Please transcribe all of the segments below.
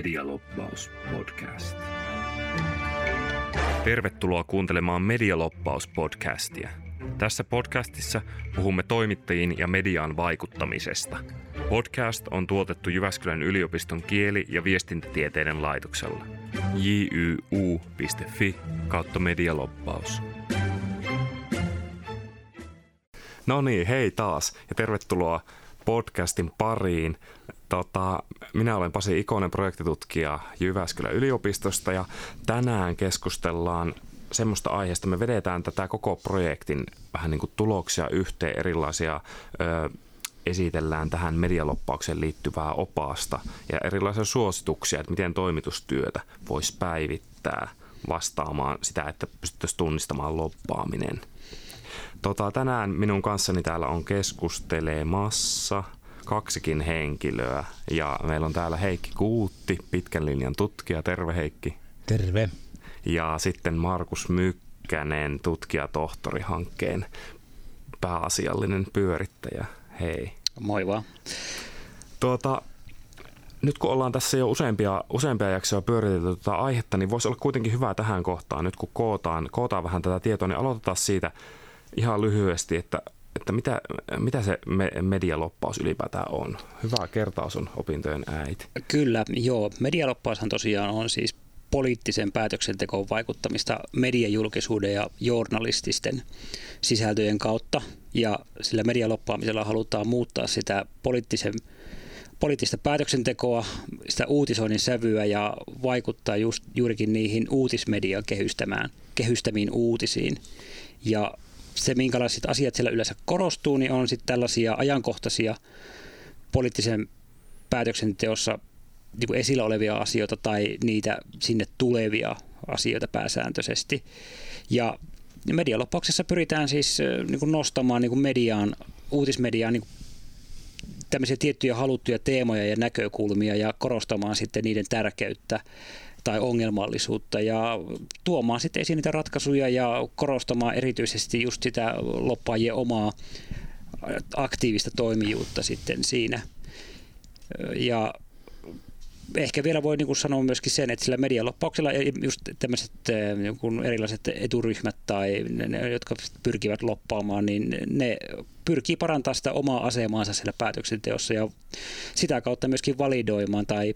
Medialoppaus podcast. Tervetuloa kuuntelemaan Medialoppaus podcastia. Tässä podcastissa puhumme toimittajiin ja mediaan vaikuttamisesta. Podcast on tuotettu Jyväskylän yliopiston kieli- ja viestintätieteiden laitoksella. jyu.fi kautta medialoppaus. No niin, hei taas ja tervetuloa podcastin pariin. Tota, minä olen Pasi Ikonen, projektitutkija Jyväskylän yliopistosta ja tänään keskustellaan semmoista aiheesta. Me vedetään tätä koko projektin vähän niin kuin tuloksia yhteen, erilaisia ö, esitellään tähän medialoppaukseen liittyvää opasta ja erilaisia suosituksia, että miten toimitustyötä voisi päivittää vastaamaan sitä, että pystyttäisiin tunnistamaan loppaaminen. Tota, tänään minun kanssani täällä on keskustelemassa kaksikin henkilöä ja meillä on täällä Heikki Kuutti, pitkän linjan tutkija. Terve Heikki. Terve. Ja sitten Markus Mykkänen, tutkijatohtorihankkeen pääasiallinen pyörittäjä. Hei. Moi vaan. Tuota, nyt kun ollaan tässä jo useampia, useampia jaksoja pyöritelty tätä aihetta, niin voisi olla kuitenkin hyvä tähän kohtaan, nyt kun kootaan, kootaan vähän tätä tietoa, niin aloitetaan siitä ihan lyhyesti, että, että mitä, mitä se medialoppaus ylipäätään on. Hyvä kertaus on opintojen äiti. Kyllä, joo. Medialoppaushan tosiaan on siis poliittisen päätöksentekoon vaikuttamista mediajulkisuuden ja journalististen sisältöjen kautta. Ja sillä medialoppaamisella halutaan muuttaa sitä poliittisen, poliittista päätöksentekoa, sitä uutisoinnin sävyä ja vaikuttaa just, juurikin niihin uutismedian kehystämään, kehystämiin uutisiin. Ja se, minkälaiset asiat siellä yleensä korostuu, niin on sitten tällaisia ajankohtaisia poliittisen päätöksenteossa niin esillä olevia asioita tai niitä sinne tulevia asioita pääsääntöisesti. Ja medialoppauksessa pyritään siis niin kuin nostamaan niin kuin mediaan, uutismediaan niin kuin tämmöisiä tiettyjä haluttuja teemoja ja näkökulmia ja korostamaan sitten niiden tärkeyttä tai ongelmallisuutta ja tuomaan sitten esiin niitä ratkaisuja ja korostamaan erityisesti just sitä loppaajien omaa aktiivista toimijuutta sitten siinä. Ja ehkä vielä voi niin sanoa myöskin sen, että sillä medialoppauksella just tämmöiset niin erilaiset eturyhmät tai ne, jotka pyrkivät loppaamaan, niin ne pyrkii parantamaan sitä omaa asemaansa siellä päätöksenteossa ja sitä kautta myöskin validoimaan tai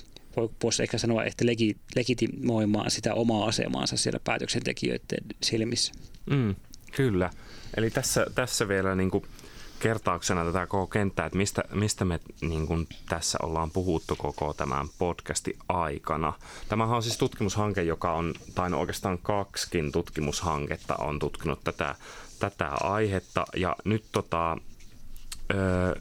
voisi ehkä sanoa, että legi, legitimoimaan sitä omaa asemaansa siellä päätöksentekijöiden silmissä. Mm, kyllä. Eli tässä, tässä vielä niin kuin kertauksena tätä koko kenttää, että mistä, mistä me niin kuin tässä ollaan puhuttu koko tämän podcasti aikana. Tämähän on siis tutkimushanke, joka on, tai no oikeastaan kaksikin tutkimushanketta on tutkinut tätä, tätä aihetta. Ja nyt tota, öö,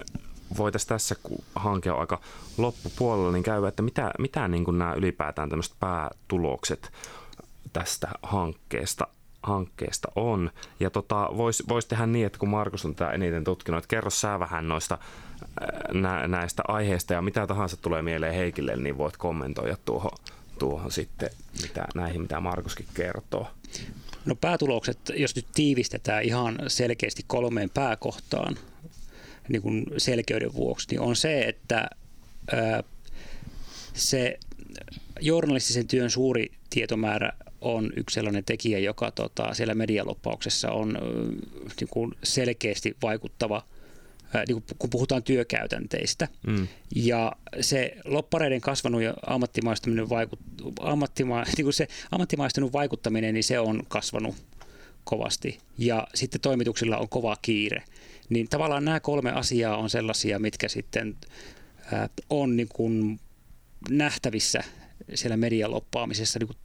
voitaisiin tässä, kun hanke on aika loppupuolella, niin käydä, että mitä, mitä niin kuin nämä ylipäätään tämmöiset päätulokset tästä hankkeesta hankkeesta on. Ja tota, voisi vois tehdä niin, että kun Markus on tätä eniten tutkinut, että kerro sä vähän noista nä, näistä aiheista ja mitä tahansa tulee mieleen Heikille, niin voit kommentoida tuohon, tuohon sitten mitä, näihin, mitä Markuskin kertoo. No päätulokset, jos nyt tiivistetään ihan selkeästi kolmeen pääkohtaan, niin kuin selkeyden vuoksi, niin on se, että se journalistisen työn suuri tietomäärä on yksi sellainen tekijä, joka tota, siellä medialoppauksessa on niin kuin selkeästi vaikuttava niin kuin, kun puhutaan työkäytänteistä. Mm. Ja se loppareiden kasvanut ja ammattimaistuminen, vaikut, ammattima, niin kuin se ammattimaistunut vaikuttaminen, niin se on kasvanut kovasti. Ja sitten toimituksilla on kova kiire niin tavallaan nämä kolme asiaa on sellaisia, mitkä sitten on niin kuin nähtävissä siellä median loppaamisessa niin kuin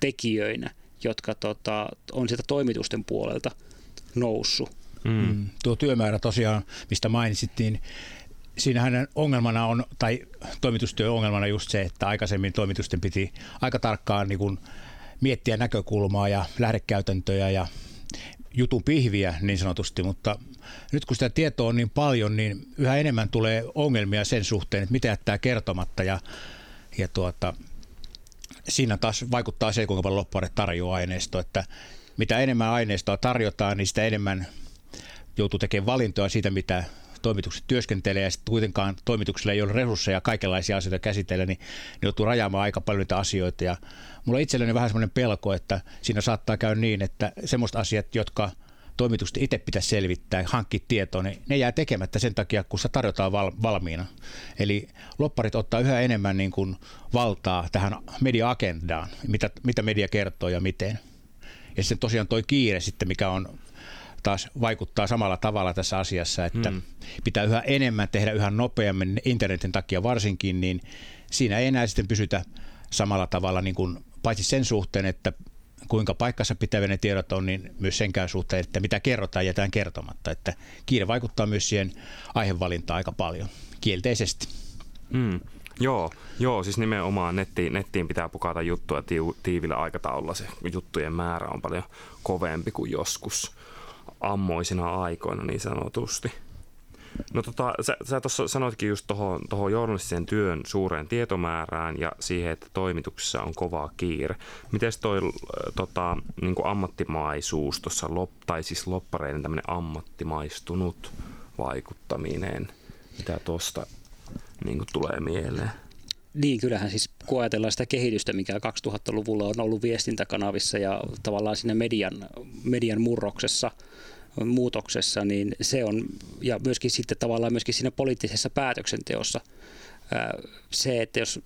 tekijöinä, jotka tota, on sieltä toimitusten puolelta noussut. Mm. mm. Tuo työmäärä tosiaan, mistä mainitsittiin, siinähän ongelmana on, tai toimitustyö ongelmana just se, että aikaisemmin toimitusten piti aika tarkkaan niin kuin miettiä näkökulmaa ja lähdekäytäntöjä ja jutun pihviä niin sanotusti, mutta nyt kun sitä tietoa on niin paljon, niin yhä enemmän tulee ongelmia sen suhteen, että mitä jättää kertomatta ja, ja tuota, siinä taas vaikuttaa se, kuinka paljon loppuaine tarjoaa aineistoa, että mitä enemmän aineistoa tarjotaan, niin sitä enemmän joutuu tekemään valintoja siitä, mitä toimitukset työskentelee ja sitten kuitenkaan toimituksella ei ole resursseja kaikenlaisia asioita käsitellä, niin ne joutuu rajaamaan aika paljon niitä asioita. Ja mulla itselleni vähän semmoinen pelko, että siinä saattaa käydä niin, että semmoista asiat, jotka toimitukset itse pitäisi selvittää, hankkia tietoa, niin ne jää tekemättä sen takia, kun se tarjotaan val- valmiina. Eli lopparit ottaa yhä enemmän niin kuin valtaa tähän media-agendaan, mitä, mitä media kertoo ja miten. Ja sitten tosiaan toi kiire sitten, mikä on taas vaikuttaa samalla tavalla tässä asiassa, että mm. pitää yhä enemmän tehdä yhä nopeammin internetin takia varsinkin, niin siinä ei enää sitten pysytä samalla tavalla niin kuin, paitsi sen suhteen, että kuinka paikkansa pitävä ne tiedot on, niin myös senkään suhteen, että mitä kerrotaan jätään kertomatta. Että kiire vaikuttaa myös siihen aihevalintaan aika paljon kielteisesti. Mm. Joo, joo, siis nimenomaan nettiin, nettiin pitää pukata juttua tiivillä aikataululla. Se juttujen määrä on paljon kovempi kuin joskus ammoisina aikoina niin sanotusti. No tota, sä, sä tuossa sanoitkin just tuohon toho journalistisen työn suureen tietomäärään ja siihen, että toimituksessa on kova kiire. Miten toi tota, niin ammattimaisuus tuossa, lop, tai siis loppareiden tämmöinen ammattimaistunut vaikuttaminen, mitä tuosta niin tulee mieleen? Niin, kyllähän siis kun ajatellaan sitä kehitystä, mikä 2000-luvulla on ollut viestintäkanavissa ja tavallaan siinä median, median murroksessa, muutoksessa, niin se on, ja myöskin sitten tavallaan myöskin siinä poliittisessa päätöksenteossa, se, että jos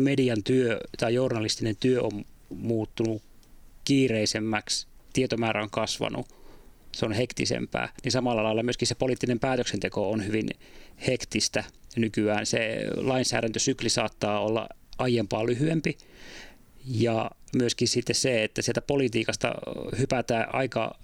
median työ tai journalistinen työ on muuttunut kiireisemmäksi, tietomäärä on kasvanut, se on hektisempää, niin samalla lailla myöskin se poliittinen päätöksenteko on hyvin hektistä nykyään. Se lainsäädäntösykli saattaa olla aiempaa lyhyempi ja myöskin sitten se, että sieltä politiikasta hypätään aika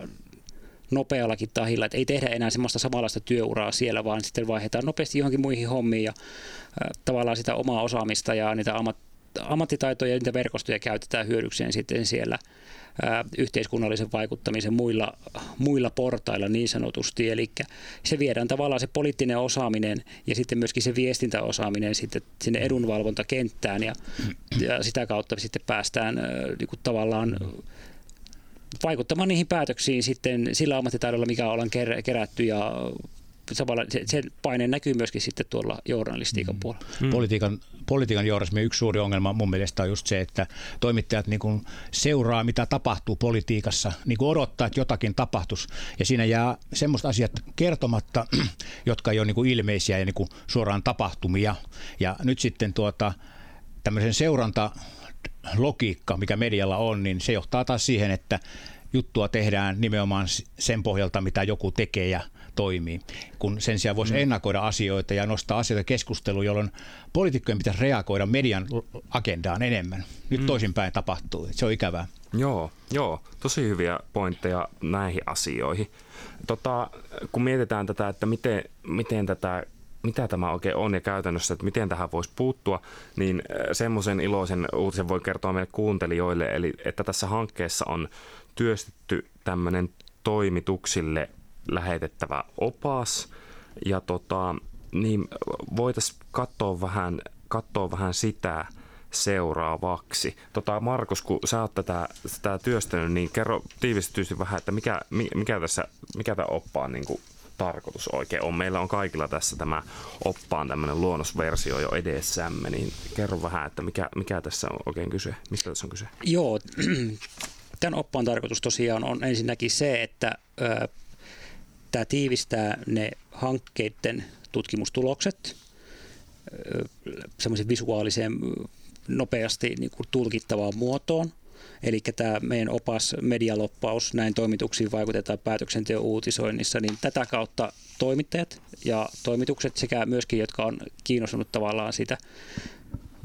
nopeallakin tahilla, että ei tehdä enää semmoista samanlaista työuraa siellä, vaan sitten vaihdetaan nopeasti johonkin muihin hommiin ja äh, tavallaan sitä omaa osaamista ja niitä ammat, ammattitaitoja ja niitä verkostoja käytetään hyödykseen sitten siellä yhteiskunnallisen vaikuttamisen muilla, muilla portailla niin sanotusti. Eli se viedään tavallaan se poliittinen osaaminen ja sitten myöskin se viestintäosaaminen sitten sinne edunvalvontakenttään ja, ja sitä kautta sitten päästään niin kuin tavallaan vaikuttamaan niihin päätöksiin sitten sillä ammattitaidolla, mikä ollaan kerätty ja samalla se, se paine näkyy myöskin sitten tuolla journalistiikan mm. puolella. Mm. Politiikan, politiikan journalismin yksi suuri ongelma mun mielestä on just se, että toimittajat niin kuin seuraa, mitä tapahtuu politiikassa, niin kuin odottaa, että jotakin tapahtuisi. Ja siinä jää semmoista asiat kertomatta, jotka ei ole niin kuin ilmeisiä ja niin kuin suoraan tapahtumia. Ja nyt sitten tuota, tämmöisen seuranta logiikka, mikä medialla on, niin se johtaa taas siihen, että juttua tehdään nimenomaan sen pohjalta, mitä joku tekee ja toimii, kun sen sijaan voisi mm. ennakoida asioita ja nostaa asioita keskusteluun, jolloin poliitikkojen pitäisi reagoida median agendaan enemmän. Nyt mm. toisinpäin tapahtuu. Se on ikävää. Joo, joo, tosi hyviä pointteja näihin asioihin. Tota, kun mietitään tätä, että miten, miten tätä mitä tämä oikein on ja käytännössä, että miten tähän voisi puuttua, niin äh, semmoisen iloisen uutisen voi kertoa meille kuuntelijoille, eli että tässä hankkeessa on työstetty tämmöinen toimituksille lähetettävä opas. Ja tota, niin voitaisiin katsoa vähän, katsoa vähän sitä seuraavaksi. Tota, Markus, kun sä oot tätä, tätä työstänyt, niin kerro tiivistetysti vähän, että mikä, mikä, tässä, mikä tämä oppaan niin kuin, tarkoitus oikein on. Meillä on kaikilla tässä tämä oppaan tämmöinen luonnosversio jo edessämme, niin kerro vähän, että mikä, mikä tässä on oikein kyse, mistä tässä on kyse? Joo, tämän oppaan tarkoitus tosiaan on ensinnäkin se, että Tämä tiivistää ne hankkeiden tutkimustulokset semmoisen visuaaliseen nopeasti niin kuin tulkittavaan muotoon. Eli tämä meidän opas medialoppaus, näin toimituksiin vaikutetaan päätöksenteon uutisoinnissa, niin tätä kautta toimittajat ja toimitukset sekä myöskin, jotka on kiinnostunut tavallaan sitä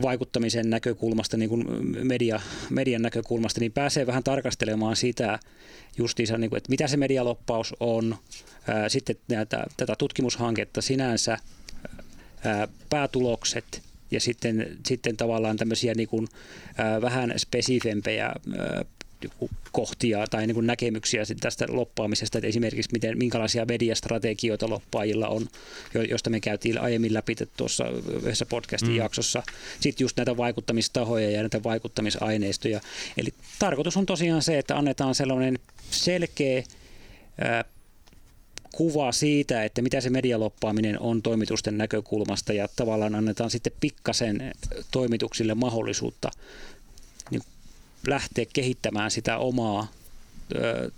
vaikuttamisen näkökulmasta, niin kuin media, median näkökulmasta, niin pääsee vähän tarkastelemaan sitä justiinsa, niin kuin, että mitä se medialoppaus on, sitten näitä, tätä tutkimushanketta sinänsä, päätulokset ja sitten, sitten tavallaan tämmöisiä niin kuin, vähän spesifempejä kohtia tai niin kuin näkemyksiä tästä loppaamisesta, että esimerkiksi miten, minkälaisia mediastrategioita loppaajilla on, josta me käytiin aiemmin läpi tuossa yhdessä podcastin mm. jaksossa. Sitten just näitä vaikuttamistahoja ja näitä vaikuttamisaineistoja. Eli tarkoitus on tosiaan se, että annetaan sellainen selkeä kuva siitä, että mitä se medialoppaaminen on toimitusten näkökulmasta ja tavallaan annetaan sitten pikkasen toimituksille mahdollisuutta niin lähteä kehittämään sitä omaa ö,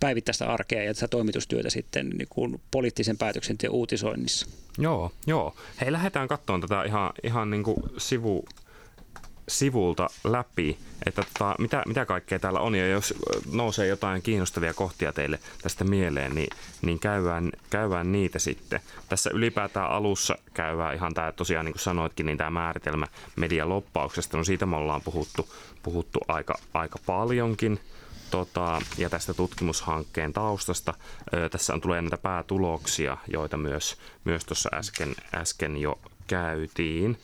päivittäistä arkea ja sitä toimitustyötä sitten niin kuin poliittisen päätöksenteon uutisoinnissa. Joo, joo. Hei, lähdetään katsomaan tätä ihan, ihan niin kuin sivu, sivulta läpi, että tota, mitä, mitä kaikkea täällä on, ja jos nousee jotain kiinnostavia kohtia teille tästä mieleen, niin, niin käydään, käydään niitä sitten. Tässä ylipäätään alussa käydään ihan tämä, tosiaan niin kuin sanoitkin, niin tämä määritelmä medialoppauksesta, no siitä me ollaan puhuttu, puhuttu aika, aika paljonkin, tota, ja tästä tutkimushankkeen taustasta. Ö, tässä on tulee näitä päätuloksia, joita myös, myös tuossa äsken, äsken jo käytiin.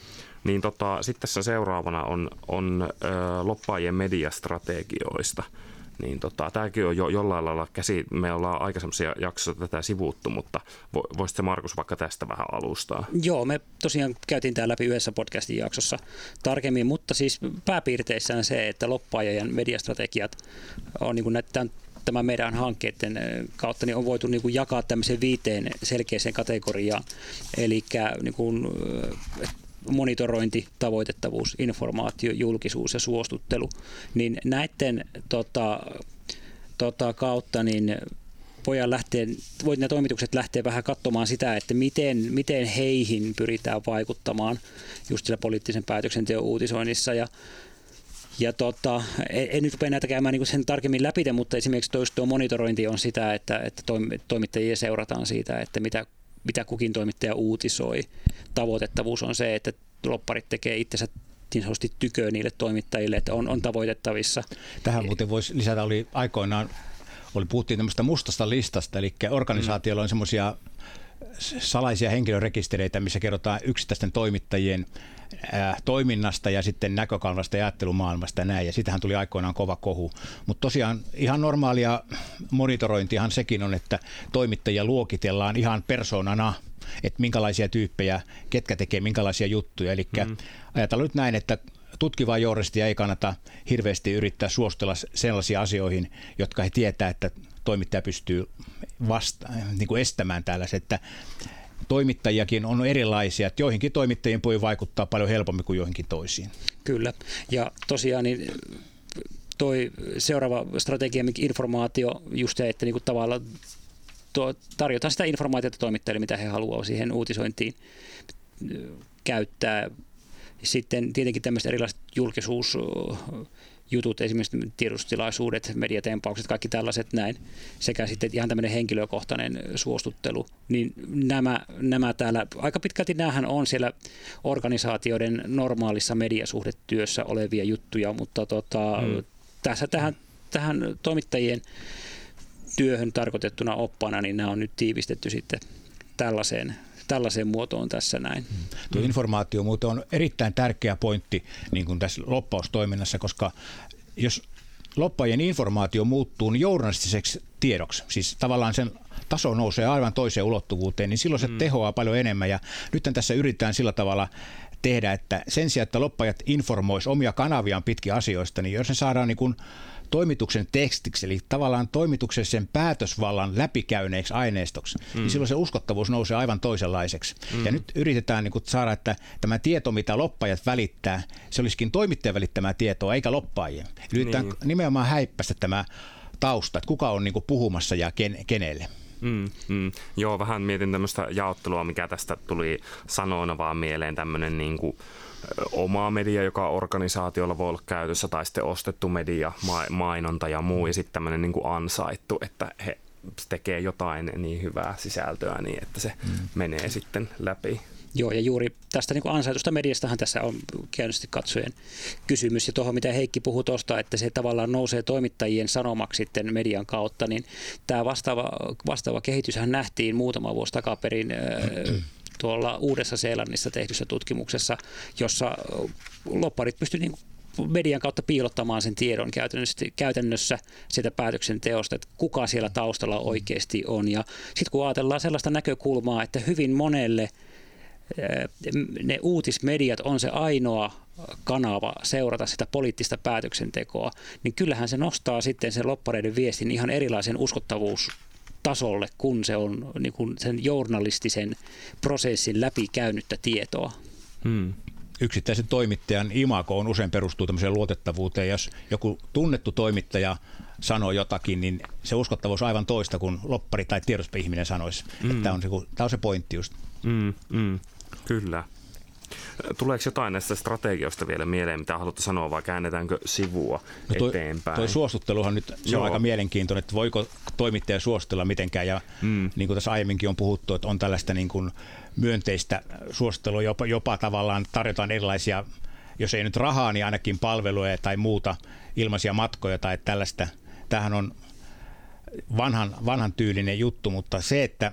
Niin tota, sitten tässä seuraavana on, on ö, loppaajien mediastrategioista. Niin tota, tämäkin on jo jollain lailla käsi, me ollaan aikaisemmissa jaksoissa tätä sivuuttu, mutta voisitko Markus vaikka tästä vähän alustaa? Joo, me tosiaan käytiin tämä läpi yhdessä podcastin jaksossa tarkemmin, mutta siis pääpiirteissään se, että loppaajien mediastrategiat on niin näitä, tämän meidän hankkeiden kautta niin on voitu niin kuin jakaa tämmöiseen viiteen selkeäseen kategoriaan. Eli niin monitorointi, tavoitettavuus, informaatio, julkisuus ja suostuttelu, niin näiden tota, tota, kautta niin voidaan lähteä, voi ne toimitukset lähteä vähän katsomaan sitä, että miten, miten heihin pyritään vaikuttamaan just sillä poliittisen päätöksenteon uutisoinnissa. Ja ja tota, en, en nyt rupea näitä käymään niin sen tarkemmin läpi, mutta esimerkiksi tuo monitorointi on sitä, että, että toimittajia seurataan siitä, että mitä mitä kukin toimittaja uutisoi. Tavoitettavuus on se, että lopparit tekee itsensä niin sanotusti tyköä niille toimittajille, että on, on tavoitettavissa. Tähän muuten voisi lisätä, oli aikoinaan, oli, puhuttiin tämmöistä mustasta listasta, eli organisaatioilla on semmoisia salaisia henkilörekistereitä, missä kerrotaan yksittäisten toimittajien toiminnasta ja sitten näkökulmasta ja ajattelumaailmasta ja näin. Ja sitähän tuli aikoinaan kova kohu. Mutta tosiaan ihan normaalia monitorointihan sekin on, että toimittajia luokitellaan ihan persoonana että minkälaisia tyyppejä, ketkä tekee minkälaisia juttuja. Eli mm. ajatellaan nyt näin, että tutkivaa journalistia ei kannata hirveästi yrittää suostella sellaisiin asioihin, jotka he tietää, että toimittaja pystyy vasta, niin kuin estämään tällaiset, että toimittajiakin on erilaisia, että joihinkin toimittajiin voi vaikuttaa paljon helpommin kuin joihinkin toisiin. Kyllä, ja tosiaan niin toi seuraava strategia, informaatio, just se, että niin tavallaan tuo, tarjotaan sitä informaatiota toimittajille, mitä he haluavat siihen uutisointiin käyttää. Sitten tietenkin tämmöiset erilaiset julkisuus jutut, esimerkiksi tiedotustilaisuudet, mediatempaukset, kaikki tällaiset näin, sekä sitten ihan tämmöinen henkilökohtainen suostuttelu, niin nämä, nämä täällä, aika pitkälti näähän on siellä organisaatioiden normaalissa mediasuhdetyössä olevia juttuja, mutta tota, hmm. tässä tähän, tähän toimittajien työhön tarkoitettuna oppana, niin nämä on nyt tiivistetty sitten tällaiseen tällaiseen muotoon tässä näin. Tuo informaatio muuten on erittäin tärkeä pointti niin kuin tässä loppaustoiminnassa, koska jos loppaajien informaatio muuttuu niin journalistiseksi tiedoksi, siis tavallaan sen taso nousee aivan toiseen ulottuvuuteen, niin silloin se mm. tehoaa paljon enemmän. Ja nyt tässä yritetään sillä tavalla tehdä, että sen sijaan, että loppajat informois omia kanaviaan pitkin asioista, niin jos ne saadaan niin kuin toimituksen tekstiksi, eli tavallaan toimituksen sen päätösvallan läpikäyneeksi aineistoksi, niin mm. niin silloin se uskottavuus nousee aivan toisenlaiseksi. Mm. Ja nyt yritetään niin kuin saada, että tämä tieto, mitä loppajat välittää, se olisikin toimittajan välittämää tietoa, eikä loppaajien. Yritetään niin. nimenomaan häippästä tämä tausta, että kuka on niin kuin puhumassa ja ken, kenelle. Mm, mm. Joo, vähän mietin tämmöistä jaottelua, mikä tästä tuli sanoina vaan mieleen, tämmöinen niin kuin, oma media, joka organisaatiolla voi olla käytössä, tai sitten ostettu media, mainonta ja muu, ja sitten tämmöinen niin kuin ansaittu, että he tekee jotain niin hyvää sisältöä niin, että se mm. menee sitten läpi. Joo, ja juuri tästä niin kuin ansaitusta mediastahan tässä on käynnisti katsojen kysymys. Ja tuohon, mitä Heikki puhui tuosta, että se tavallaan nousee toimittajien sanomaksi sitten median kautta, niin tämä vastaava, vastaava kehityshän nähtiin muutama vuosi takaperin tuolla Uudessa-Seelannissa tehdyssä tutkimuksessa, jossa lopparit pystyivät niin median kautta piilottamaan sen tiedon käytännössä, käytännössä sitä päätöksenteosta, että kuka siellä taustalla oikeasti on. Ja sitten kun ajatellaan sellaista näkökulmaa, että hyvin monelle ne uutismediat on se ainoa kanava seurata sitä poliittista päätöksentekoa, niin kyllähän se nostaa sitten sen loppareiden viestin ihan erilaisen uskottavuus tasolle, kun se on niin kuin sen journalistisen prosessin läpi käynyttä tietoa. Hmm yksittäisen toimittajan imako on usein perustuu tämmöiseen luotettavuuteen. Jos joku tunnettu toimittaja sanoo jotakin, niin se uskottavuus on aivan toista kuin loppari tai tiedotusihminen sanoisi. Mm. Tämä on, se, on se pointti just. Mm, mm, kyllä. Tuleeko jotain näistä strategioista vielä mieleen, mitä haluatte sanoa, vai käännetäänkö sivua no toi, eteenpäin? Tuo suostutteluhan nyt se Joo. on aika mielenkiintoinen, että voiko toimittaja suostella mitenkään. Ja mm. niin kuin tässä aiemminkin on puhuttu, että on tällaista niin kuin myönteistä suosittelua, jopa, jopa tavallaan tarjotaan erilaisia, jos ei nyt rahaa, niin ainakin palveluja tai muuta ilmaisia matkoja tai tällaista. Tämähän on vanhan, vanhan tyylinen juttu, mutta se, että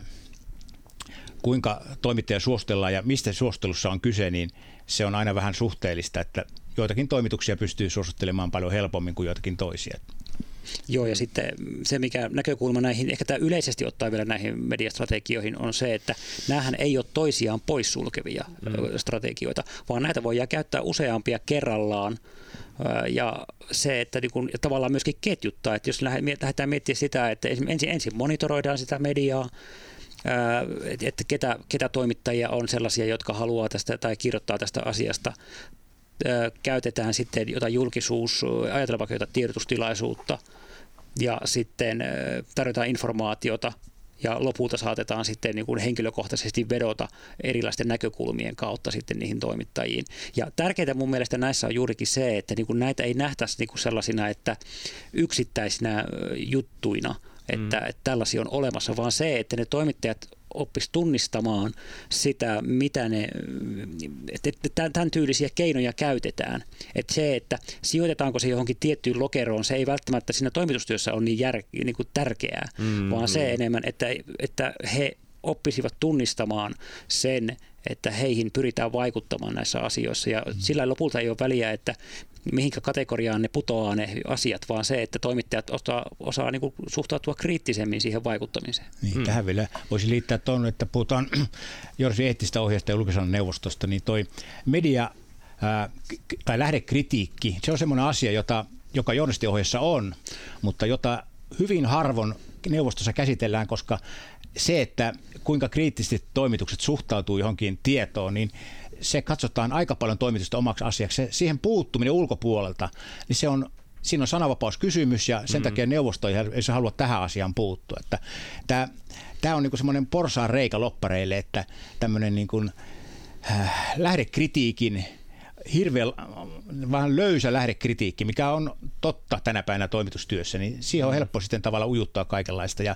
kuinka toimittaja suostellaan ja mistä suostelussa on kyse, niin se on aina vähän suhteellista, että joitakin toimituksia pystyy suosittelemaan paljon helpommin kuin joitakin toisia. Joo, ja sitten se, mikä näkökulma näihin, ehkä tämä yleisesti ottaa vielä näihin mediastrategioihin, on se, että näähän ei ole toisiaan poissulkevia mm. strategioita, vaan näitä voidaan käyttää useampia kerrallaan ja se, että niin kun, ja tavallaan myöskin ketjuttaa, että jos lähdetään miettimään sitä, että ensin, ensin monitoroidaan sitä mediaa, että ketä, ketä toimittajia on sellaisia, jotka haluaa tästä tai kirjoittaa tästä asiasta käytetään sitten jotain julkisuus, ajatella vaikka jotain tiedotustilaisuutta ja sitten tarjotaan informaatiota ja lopulta saatetaan sitten niin kuin henkilökohtaisesti vedota erilaisten näkökulmien kautta sitten niihin toimittajiin. Ja tärkeintä mun mielestä näissä on juurikin se, että niin kuin näitä ei nähtäisi niin kuin sellaisina, että yksittäisinä juttuina, että, mm. että tällaisia on olemassa, vaan se, että ne toimittajat oppisi tunnistamaan sitä, mitä ne, että tämän tyylisiä keinoja käytetään. Että se, että sijoitetaanko se johonkin tiettyyn lokeroon, se ei välttämättä siinä toimitustyössä ole niin, jär, niin kuin tärkeää, mm, vaan se mm. enemmän, että, että he oppisivat tunnistamaan sen, että heihin pyritään vaikuttamaan näissä asioissa. Ja mm. sillä lopulta ei ole väliä, että mihinkä kategoriaan ne putoaa ne asiat, vaan se, että toimittajat osaa, osaa niin kuin suhtautua kriittisemmin siihen vaikuttamiseen. Niin, mm. Tähän vielä voisi liittää tuon, että puhutaan Jorsi eettistä ohjeesta ja julkisen neuvostosta, niin toi media ää, tai lähdekritiikki, se on semmoinen asia, jota, joka journalistiohjeessa on, mutta jota hyvin harvon neuvostossa käsitellään, koska se, että kuinka kriittisesti toimitukset suhtautuu johonkin tietoon, niin se katsotaan aika paljon toimitusta omaksi asiaksi. Se, siihen puuttuminen ulkopuolelta, niin se on siinä on sananvapauskysymys ja sen mm. takia neuvosto ei, ei halua tähän asiaan puuttua. Että tämä, tämä on niin semmoinen porsaan reikä loppareille, että tämmöinen niin kuin, äh, lähdekritiikin hirveän vähän löysä lähdekritiikki, mikä on totta tänä päivänä toimitustyössä, niin siihen on mm. helppo sitten tavalla ujuttaa kaikenlaista. Ja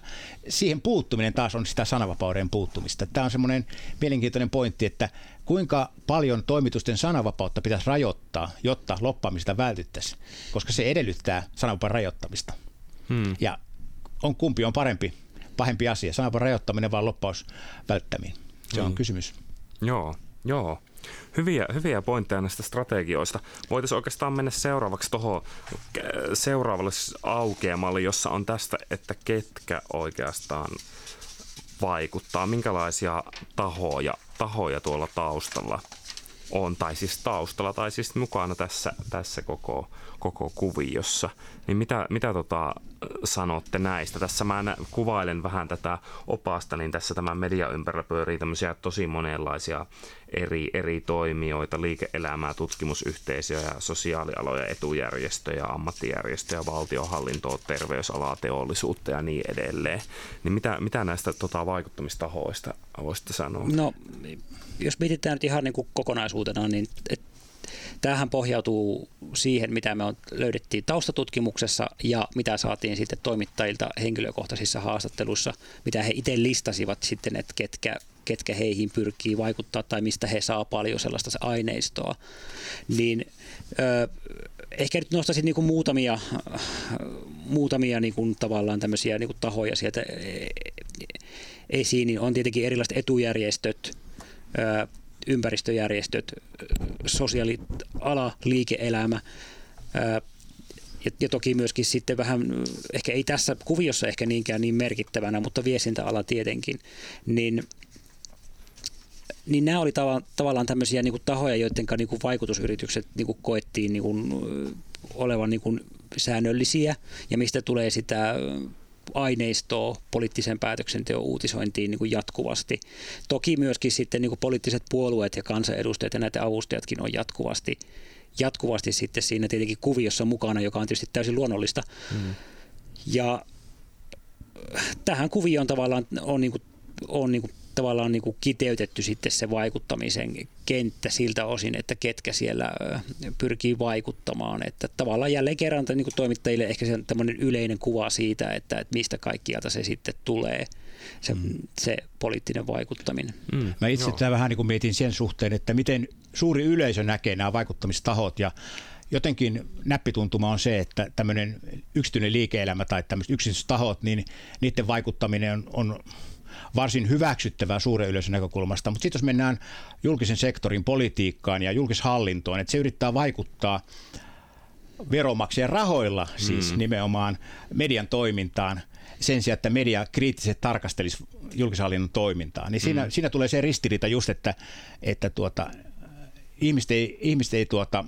siihen puuttuminen taas on sitä sananvapauden puuttumista. Tämä on semmoinen mielenkiintoinen pointti, että kuinka paljon toimitusten sananvapautta pitäisi rajoittaa, jotta loppaamista vältyttäisiin, koska se edellyttää sananvapauden rajoittamista. Hmm. Ja on kumpi on parempi, pahempi asia, sananvapauden rajoittaminen vai loppaus välttäminen. Se on hmm. kysymys. Joo, joo. Hyviä, hyviä pointteja näistä strategioista. Voitaisiin oikeastaan mennä seuraavaksi tuohon seuraavalle aukeamalle, jossa on tästä, että ketkä oikeastaan vaikuttaa, minkälaisia tahoja, tahoja tuolla taustalla on, tai siis taustalla, tai siis mukana tässä, tässä koko, koko kuviossa. Niin mitä, mitä tota, sanotte näistä? Tässä mä kuvailen vähän tätä opasta, niin tässä tämän media ympärillä pyörii tämmöisiä tosi monenlaisia eri, eri toimijoita, liike-elämää, tutkimusyhteisöjä, sosiaalialoja, etujärjestöjä, ammattijärjestöjä, valtiohallintoa, terveysalaa, teollisuutta ja niin edelleen. Niin mitä, mitä näistä tota, vaikuttamistahoista voisitte sanoa? No, jos mietitään nyt ihan niin kuin kokonaisuutena, niin tämähän pohjautuu siihen, mitä me löydettiin taustatutkimuksessa ja mitä saatiin sitten toimittajilta henkilökohtaisissa haastatteluissa, mitä he itse listasivat sitten, että ketkä ketkä heihin pyrkii vaikuttaa tai mistä he saa paljon sellaista aineistoa, niin ö, ehkä nyt nostaisin niin kuin muutamia, muutamia niin kuin tavallaan tämmöisiä niin kuin tahoja sieltä esiin, niin on tietenkin erilaiset etujärjestöt, ö, ympäristöjärjestöt, sosiaaliala, liike-elämä, ja, ja toki myöskin sitten vähän, ehkä ei tässä kuviossa ehkä niinkään niin merkittävänä, mutta viestintäala tietenkin, niin niin nämä oli tava, tavallaan tämmöisiä niin tahoja, joiden niin vaikutusyritykset niin koettiin niin olevan niin säännöllisiä ja mistä tulee sitä aineistoa poliittisen päätöksenteon uutisointiin niin kuin jatkuvasti. Toki myöskin sitten niin kuin poliittiset puolueet ja kansanedustajat ja näitä avustajatkin on jatkuvasti, jatkuvasti sitten siinä tietenkin kuviossa mukana, joka on tietysti täysin luonnollista. Mm. Ja tähän kuvioon tavallaan on, niin kuin, on niin kuin tavallaan niin kuin kiteytetty sitten se vaikuttamisen kenttä siltä osin, että ketkä siellä pyrkii vaikuttamaan. Että tavallaan jälleen kerran niin kuin toimittajille ehkä se on tämmöinen yleinen kuva siitä, että, että mistä kaikkialta se sitten tulee se, mm. se poliittinen vaikuttaminen. Mm. Mä itse no. vähän niin kuin mietin sen suhteen, että miten suuri yleisö näkee nämä vaikuttamistahot ja jotenkin näppituntuma on se, että tämmöinen yksityinen liike-elämä tai tämmöiset yksityiset tahot, niin niiden vaikuttaminen on, on varsin hyväksyttävää suuren yleisön näkökulmasta. Mutta sitten jos mennään julkisen sektorin politiikkaan ja julkishallintoon, että se yrittää vaikuttaa veromaksien rahoilla, siis mm. nimenomaan median toimintaan, sen sijaan, että media kriittisesti tarkastelisi julkishallinnon toimintaa, niin siinä, mm. siinä tulee se ristiriita just, että, että tuota, ihmiset ei, ihmiset ei tuota,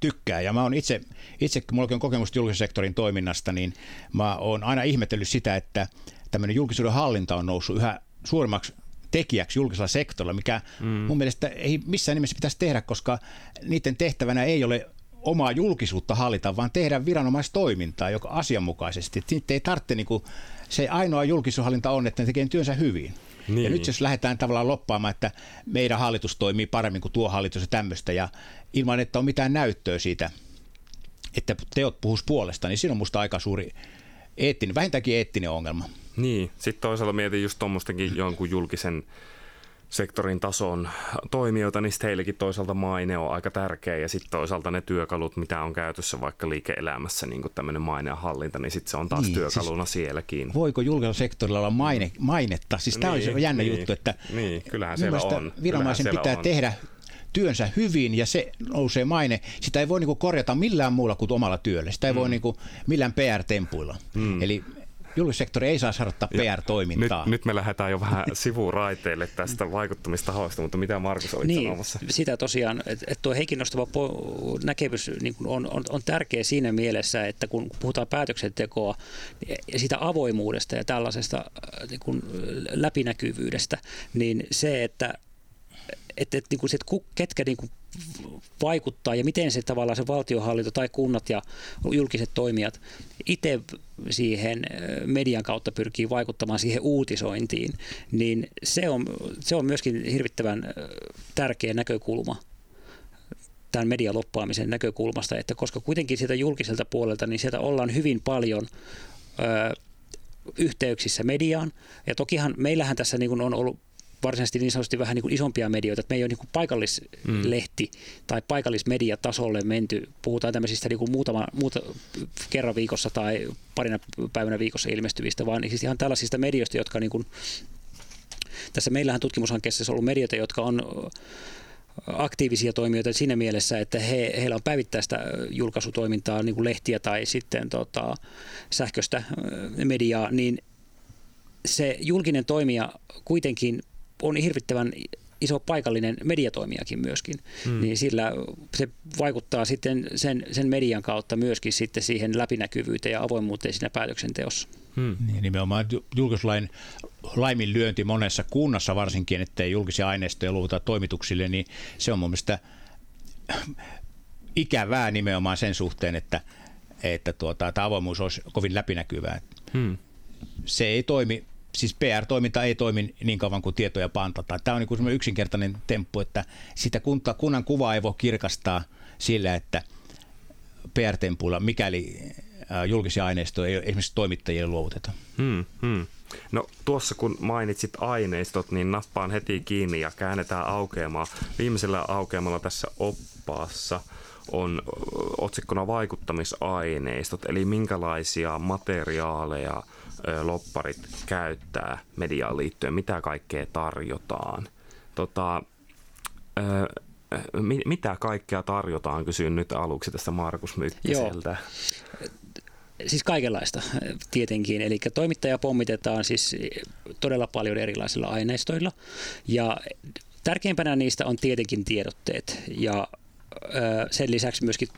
tykkää. Ja mä oon itse, itse kun mulla on kokemusta julkisen sektorin toiminnasta, niin mä oon aina ihmetellyt sitä, että tämmöinen julkisuuden hallinta on noussut yhä suuremmaksi tekijäksi julkisella sektorilla, mikä mm. mun mielestä ei missään nimessä pitäisi tehdä, koska niiden tehtävänä ei ole omaa julkisuutta hallita, vaan tehdä viranomaistoimintaa, joka asianmukaisesti. Sitten ei tarvitse, niin kuin, se ainoa julkisuushallinta on, että ne tekee työnsä hyvin. Niin. Ja nyt jos lähdetään tavallaan loppaamaan, että meidän hallitus toimii paremmin kuin tuo hallitus ja tämmöistä, ja ilman, että on mitään näyttöä siitä, että teot puhus puolesta, niin siinä on musta aika suuri eettinen, vähintäänkin eettinen ongelma. Niin, sitten toisaalta mietin just tuommoistakin jonkun julkisen sektorin tason toimijoita, niin heillekin toisaalta maine on aika tärkeä ja sitten toisaalta ne työkalut, mitä on käytössä vaikka liike-elämässä, niin kuin tämmöinen maine ja hallinta, niin sitten se on taas niin, työkaluna siis sielläkin. Voiko julkisella sektorilla olla maine, mainetta? Siis tämä niin, on se jännä niin, juttu, että niin, kyllähän siellä on. viranomaisen kyllähän pitää on. tehdä työnsä hyvin ja se nousee maine. Sitä ei voi niinku korjata millään muulla kuin omalla työllä. Sitä ei mm. voi niinku millään PR-tempuilla. Mm. Eli julkissektori ei saa harjoittaa PR-toimintaa. Nyt, nyt me lähdetään jo vähän sivuraiteille tästä vaikuttamistahoista, mutta mitä Markus oli niin, sanomassa? Sitä tosiaan, että, että tuo Heikin nostava näkemys niin on, on, on tärkeä siinä mielessä, että kun puhutaan päätöksentekoa ja sitä avoimuudesta ja tällaisesta äh, niin kuin läpinäkyvyydestä, niin se, että että, että niin kuin että ketkä niin kuin vaikuttaa ja miten se tavallaan se valtiohallinto tai kunnat ja julkiset toimijat itse siihen median kautta pyrkii vaikuttamaan siihen uutisointiin, niin se on, se on myöskin hirvittävän tärkeä näkökulma tämän medialoppaamisen näkökulmasta, että koska kuitenkin sieltä julkiselta puolelta, niin sieltä ollaan hyvin paljon ö, yhteyksissä mediaan. Ja tokihan meillähän tässä niin on ollut varsinaisesti niin sanotusti vähän niin kuin isompia medioita, että me ei ole niin kuin paikallislehti mm. tai paikallismediatasolle menty. Puhutaan tämmöisistä niin kuin muutama, muuta, kerran viikossa tai parina päivänä viikossa ilmestyvistä, vaan siis ihan tällaisista medioista, jotka niin kuin, tässä meillähän tutkimushankkeessa on ollut medioita, jotka on aktiivisia toimijoita siinä mielessä, että he, heillä on päivittäistä julkaisutoimintaa, niin kuin lehtiä tai sitten tota, sähköistä mediaa, niin se julkinen toimija kuitenkin on hirvittävän iso paikallinen mediatoimijakin myöskin, hmm. niin sillä se vaikuttaa sitten sen, sen median kautta myöskin sitten siihen läpinäkyvyyteen ja avoimuuteen siinä päätöksenteossa. Hmm. Niin, nimenomaan julkisuuslain laiminlyönti monessa kunnassa varsinkin, ettei julkisia aineistoja luovuta toimituksille, niin se on mun mielestä ikävää nimenomaan sen suhteen, että, että tuota, tämä avoimuus olisi kovin läpinäkyvää. Hmm. Se ei toimi siis PR-toiminta ei toimi niin kauan kuin tietoja pantataan. Tämä on niin yksinkertainen temppu, että sitä kunta, kunnan kuvaa ei voi kirkastaa sillä, että PR-tempuilla, mikäli julkisia aineistoja ei esimerkiksi toimittajille luovuteta. Hmm, hmm. No tuossa kun mainitsit aineistot, niin nappaan heti kiinni ja käännetään aukeamaan. Viimeisellä aukeamalla tässä oppaassa on otsikkona vaikuttamisaineistot, eli minkälaisia materiaaleja – lopparit käyttää mediaan liittyen, mitä kaikkea tarjotaan. Tota, mitä kaikkea tarjotaan, kysyn nyt aluksi tästä Markus Mykkäseltä. Joo. Siis kaikenlaista tietenkin. Eli toimittaja pommitetaan siis todella paljon erilaisilla aineistoilla. Ja tärkeimpänä niistä on tietenkin tiedotteet ja sen lisäksi myöskin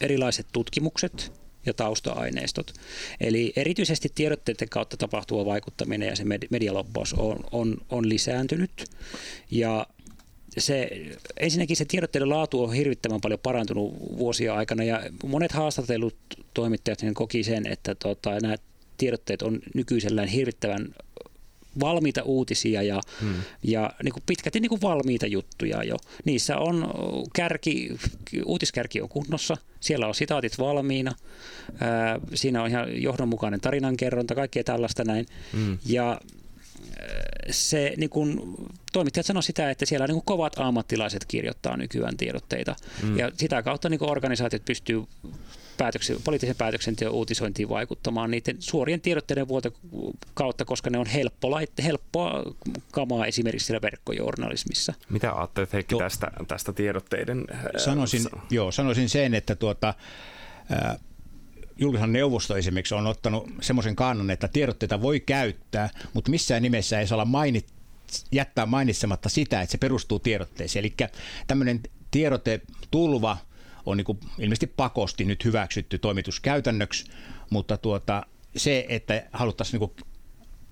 erilaiset tutkimukset, ja tausta-aineistot. Eli erityisesti tiedotteiden kautta tapahtuva vaikuttaminen ja se medialoppaus on, on, on lisääntynyt. Ja se, ensinnäkin se tiedotteiden laatu on hirvittävän paljon parantunut vuosia aikana ja monet haastatellut toimittajat niin koki sen, että tota, nämä tiedotteet on nykyisellään hirvittävän valmiita uutisia ja, hmm. ja niin kuin pitkälti niin kuin valmiita juttuja jo. Niissä on kärki, uutiskärki on kunnossa, siellä on sitaatit valmiina, ää, siinä on ihan johdonmukainen tarinankerronta, kaikkea tällaista näin. Hmm. Ja se niin kuin, toimittajat sanoivat sitä, että siellä niin kuin kovat ammattilaiset kirjoittaa nykyään tiedotteita. Mm. Ja sitä kautta niin organisaatiot pystyy päätöksen, poliittisen päätöksenteon uutisointiin vaikuttamaan niiden suorien tiedotteiden vuote kautta, koska ne on helppo laitte, helppoa kamaa esimerkiksi siellä verkkojournalismissa. Mitä ajattelet Heikki tästä, tästä tiedotteiden? Sanoisin, joo, sanoisin sen, että tuota, julkisen neuvosto esimerkiksi on ottanut semmoisen kannan, että tiedotteita voi käyttää, mutta missään nimessä ei saa olla mainit, jättää mainitsematta sitä, että se perustuu tiedotteeseen. Eli tämmöinen tiedotetulva on niin ilmeisesti pakosti nyt hyväksytty toimituskäytännöksi, mutta tuota, se, että haluttaisiin niin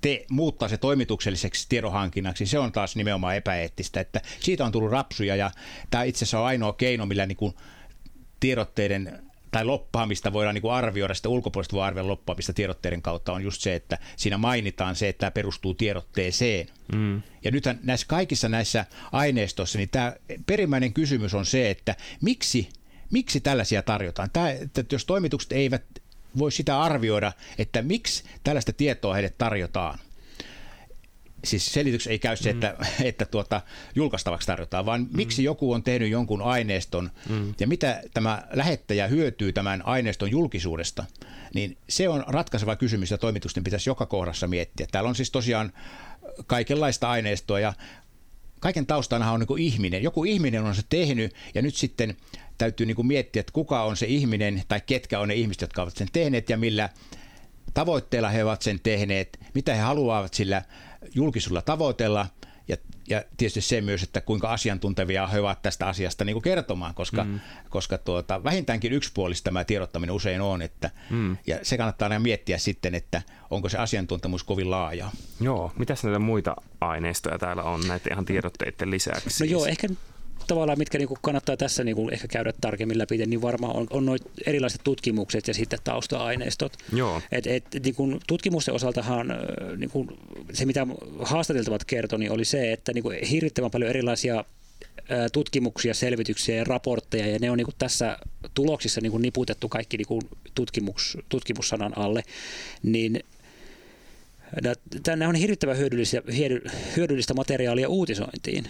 te, muuttaa se toimitukselliseksi tiedonhankinnaksi, se on taas nimenomaan epäeettistä. Että siitä on tullut rapsuja ja tämä itse asiassa on ainoa keino, millä niin kuin tiedotteiden tai loppaamista voidaan niin arvioida, sitä ulkopuolista voi arvioida loppaamista tiedotteiden kautta, on just se, että siinä mainitaan se, että tämä perustuu tiedotteeseen. Mm. Ja nythän näissä kaikissa näissä aineistoissa, niin tämä perimmäinen kysymys on se, että miksi, miksi tällaisia tarjotaan? Tämä, että jos toimitukset eivät voi sitä arvioida, että miksi tällaista tietoa heille tarjotaan – siis selityksessä ei käy se, mm. että, että tuota, julkaistavaksi tarjotaan, vaan mm. miksi joku on tehnyt jonkun aineiston mm. ja mitä tämä lähettäjä hyötyy tämän aineiston julkisuudesta, niin se on ratkaiseva kysymys ja toimitusten pitäisi joka kohdassa miettiä. Täällä on siis tosiaan kaikenlaista aineistoa ja kaiken taustana on niin ihminen. Joku ihminen on se tehnyt ja nyt sitten täytyy niin miettiä, että kuka on se ihminen tai ketkä on ne ihmiset, jotka ovat sen tehneet ja millä tavoitteella he ovat sen tehneet, mitä he haluavat sillä julkisuudella tavoitella ja, ja tietysti se myös, että kuinka asiantuntevia he ovat tästä asiasta niin kuin kertomaan, koska, mm. koska tuota, vähintäänkin yksipuolista tämä tiedottaminen usein on, että, mm. ja se kannattaa aina miettiä sitten, että onko se asiantuntemus kovin laaja. Joo, mitäs näitä muita aineistoja täällä on näiden ihan tiedotteiden lisäksi? No joo, ehkä tavallaan, mitkä niin kuin kannattaa tässä niin kuin ehkä käydä tarkemmin läpi, niin varmaan on, on noit erilaiset tutkimukset ja sitten tausta-aineistot. Joo. Et, et, niin kuin tutkimusten osaltahan niin kuin se, mitä haastateltavat kertoi, niin oli se, että niin kuin hirvittävän paljon erilaisia tutkimuksia, selvityksiä ja raportteja, ja ne on niin kuin tässä tuloksissa niin kuin niputettu kaikki niin kuin tutkimus, tutkimussanan alle, niin Tänne on hirvittävän hyödyllistä, hyödyllistä materiaalia uutisointiin,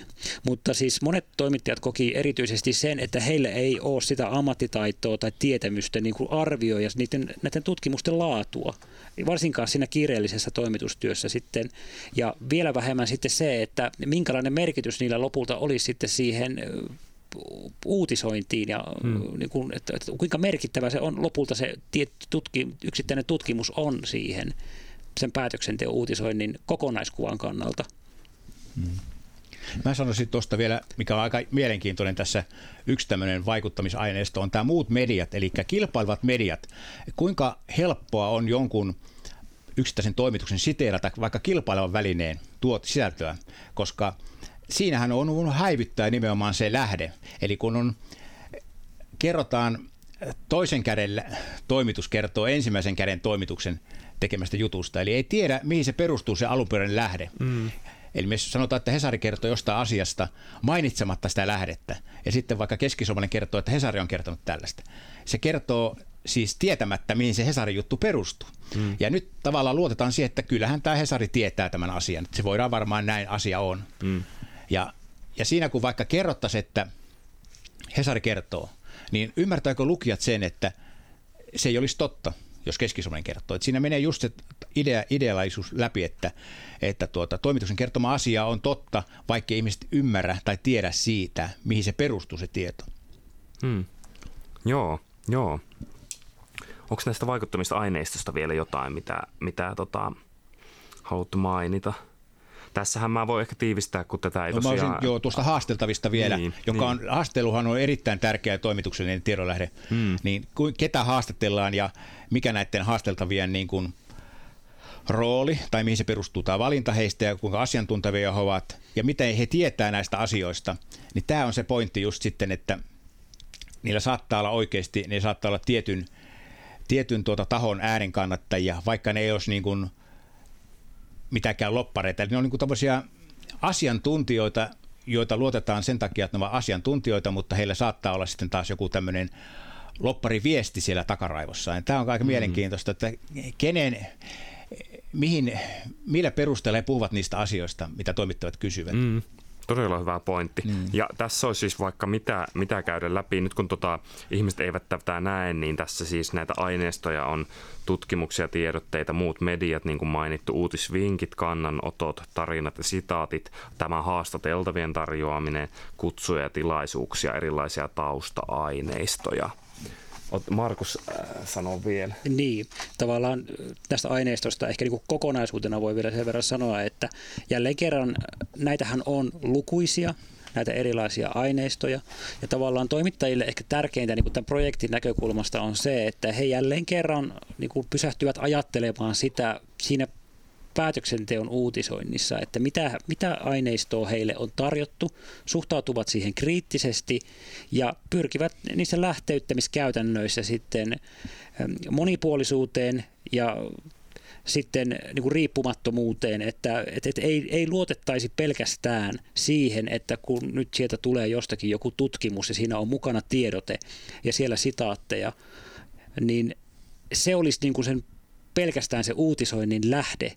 mutta siis monet toimittajat koki erityisesti sen, että heille ei ole sitä ammattitaitoa tai tietämystä niin kuin arvioida niiden, näiden tutkimusten laatua, varsinkaan siinä kiireellisessä toimitustyössä sitten. Ja vielä vähemmän sitten se, että minkälainen merkitys niillä lopulta olisi sitten siihen uutisointiin ja hmm. niin kuin, että, että kuinka merkittävä se on lopulta se tietty tutki, yksittäinen tutkimus on siihen sen päätöksenteon uutisoinnin kokonaiskuvan kannalta. Mä sanoisin tuosta vielä, mikä on aika mielenkiintoinen tässä, yksi tämmöinen vaikuttamisaineisto on tämä muut mediat, eli kilpailevat mediat. Kuinka helppoa on jonkun yksittäisen toimituksen siteerata vaikka kilpailevan välineen tuot sisältöä, koska siinähän on häivyttää nimenomaan se lähde. Eli kun on, kerrotaan toisen käden toimitus kertoo ensimmäisen käden toimituksen tekemästä jutusta. Eli ei tiedä, mihin se perustuu se alunperäinen lähde. Mm. Eli me sanotaan, että Hesari kertoo jostain asiasta mainitsematta sitä lähdettä. Ja sitten vaikka keskisuomalainen kertoo, että Hesari on kertonut tällaista. Se kertoo siis tietämättä, mihin se Hesarin juttu perustuu. Mm. Ja nyt tavallaan luotetaan siihen, että kyllähän tämä Hesari tietää tämän asian. Se voidaan varmaan näin asia on. Mm. Ja, ja siinä kun vaikka kerrottaisiin, että Hesari kertoo, niin ymmärtääkö lukijat sen, että se ei olisi totta? jos keskisuomalainen kertoo. Että siinä menee just se idea, idealaisuus läpi, että, että tuota, toimituksen kertoma asia on totta, vaikka ihmiset ymmärrä tai tiedä siitä, mihin se perustuu se tieto. Hmm. Joo, joo. Onko näistä vaikuttamista aineistosta vielä jotain, mitä, mitä tota, haluttu mainita? Tässähän mä voin ehkä tiivistää, kun tätä ei no, tosiaan... Olisin, joo, tuosta haasteltavista vielä, niin, joka niin. on, haasteluhan on erittäin tärkeä toimituksellinen tiedonlähde, hmm. niin ketä haastatellaan ja mikä näiden haasteltavien niin kuin, rooli tai mihin se perustuu tämä valinta heistä ja kuinka asiantuntevia he ovat ja miten he tietää näistä asioista, niin tämä on se pointti just sitten, että niillä saattaa olla oikeasti, ne saattaa olla tietyn, tietyn tuota tahon äänen kannattajia, vaikka ne ei olisi niin kuin mitäkään loppareita. Eli ne on niin kuin asiantuntijoita, joita luotetaan sen takia, että ne ovat asiantuntijoita, mutta heillä saattaa olla sitten taas joku tämmöinen loppariviesti siellä takaraivossa. Ja tämä on aika mm. mielenkiintoista, että kenen, mihin, millä perusteella he puhuvat niistä asioista, mitä toimittajat kysyvät. Mm. Todella hyvä pointti. Mm. Ja tässä olisi siis vaikka mitä, mitä käydä läpi. Nyt kun tota, ihmiset eivät tätä näe, niin tässä siis näitä aineistoja on tutkimuksia, tiedotteita, muut mediat, niin kuin mainittu, uutisvinkit, kannanotot, tarinat ja sitaatit, tämä haastateltavien tarjoaminen, kutsuja ja tilaisuuksia, erilaisia tausta-aineistoja. Markus äh, sanoo vielä. Niin, tavallaan äh, tästä aineistosta ehkä niin kokonaisuutena voi vielä sen verran sanoa, että jälleen kerran äh, näitähän on lukuisia, näitä erilaisia aineistoja. Ja tavallaan toimittajille ehkä tärkeintä niin kuin tämän projektin näkökulmasta on se, että he jälleen kerran niin kuin pysähtyvät ajattelemaan sitä siinä päätöksenteon uutisoinnissa, että mitä, mitä aineistoa heille on tarjottu, suhtautuvat siihen kriittisesti ja pyrkivät niissä lähteyttämiskäytännöissä sitten monipuolisuuteen ja sitten niin kuin riippumattomuuteen, että, että, että ei, ei luotettaisi pelkästään siihen, että kun nyt sieltä tulee jostakin joku tutkimus ja siinä on mukana tiedote ja siellä sitaatteja, niin se olisi niin kuin sen pelkästään se uutisoinnin lähde,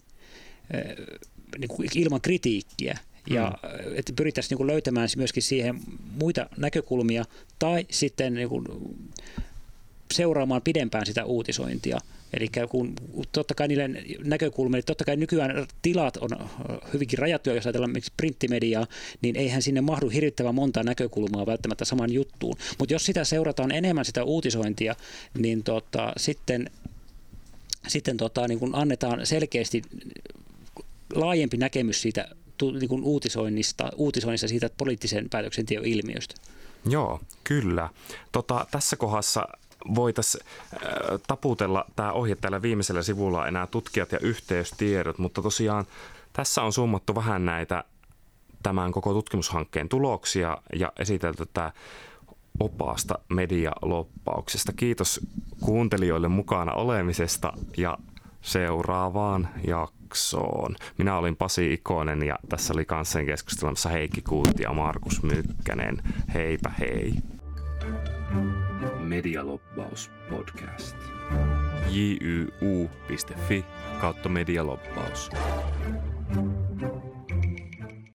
niin kuin ilman kritiikkiä. Ja mm. että pyrittäisiin niin kuin löytämään myöskin siihen muita näkökulmia tai sitten niin kuin seuraamaan pidempään sitä uutisointia. Eli kun totta kai niille näkökulmille, totta kai nykyään tilat on hyvinkin rajattuja, jos ajatellaan miksi printtimediaa, niin eihän sinne mahdu hirvittävän monta näkökulmaa välttämättä saman juttuun. Mutta jos sitä seurataan enemmän sitä uutisointia, niin tota, sitten, sitten tota, niin kun annetaan selkeästi laajempi näkemys siitä niin kuin uutisoinnista, uutisoinnista siitä poliittisen päätöksenteon ilmiöstä. Joo, kyllä. Tota, tässä kohdassa voitaisiin äh, taputella tämä ohje täällä viimeisellä sivulla enää tutkijat ja yhteystiedot, mutta tosiaan tässä on summattu vähän näitä tämän koko tutkimushankkeen tuloksia ja esitelty tämä opaasta medialoppauksesta. Kiitos kuuntelijoille mukana olemisesta ja seuraavaan jaksoon. Minä olin Pasi Ikonen ja tässä oli kanssa keskustelemassa Heikki Kuutti ja Markus Mykkänen. Heipä hei. Medialoppaus podcast. jyu.fi kautta medialoppaus.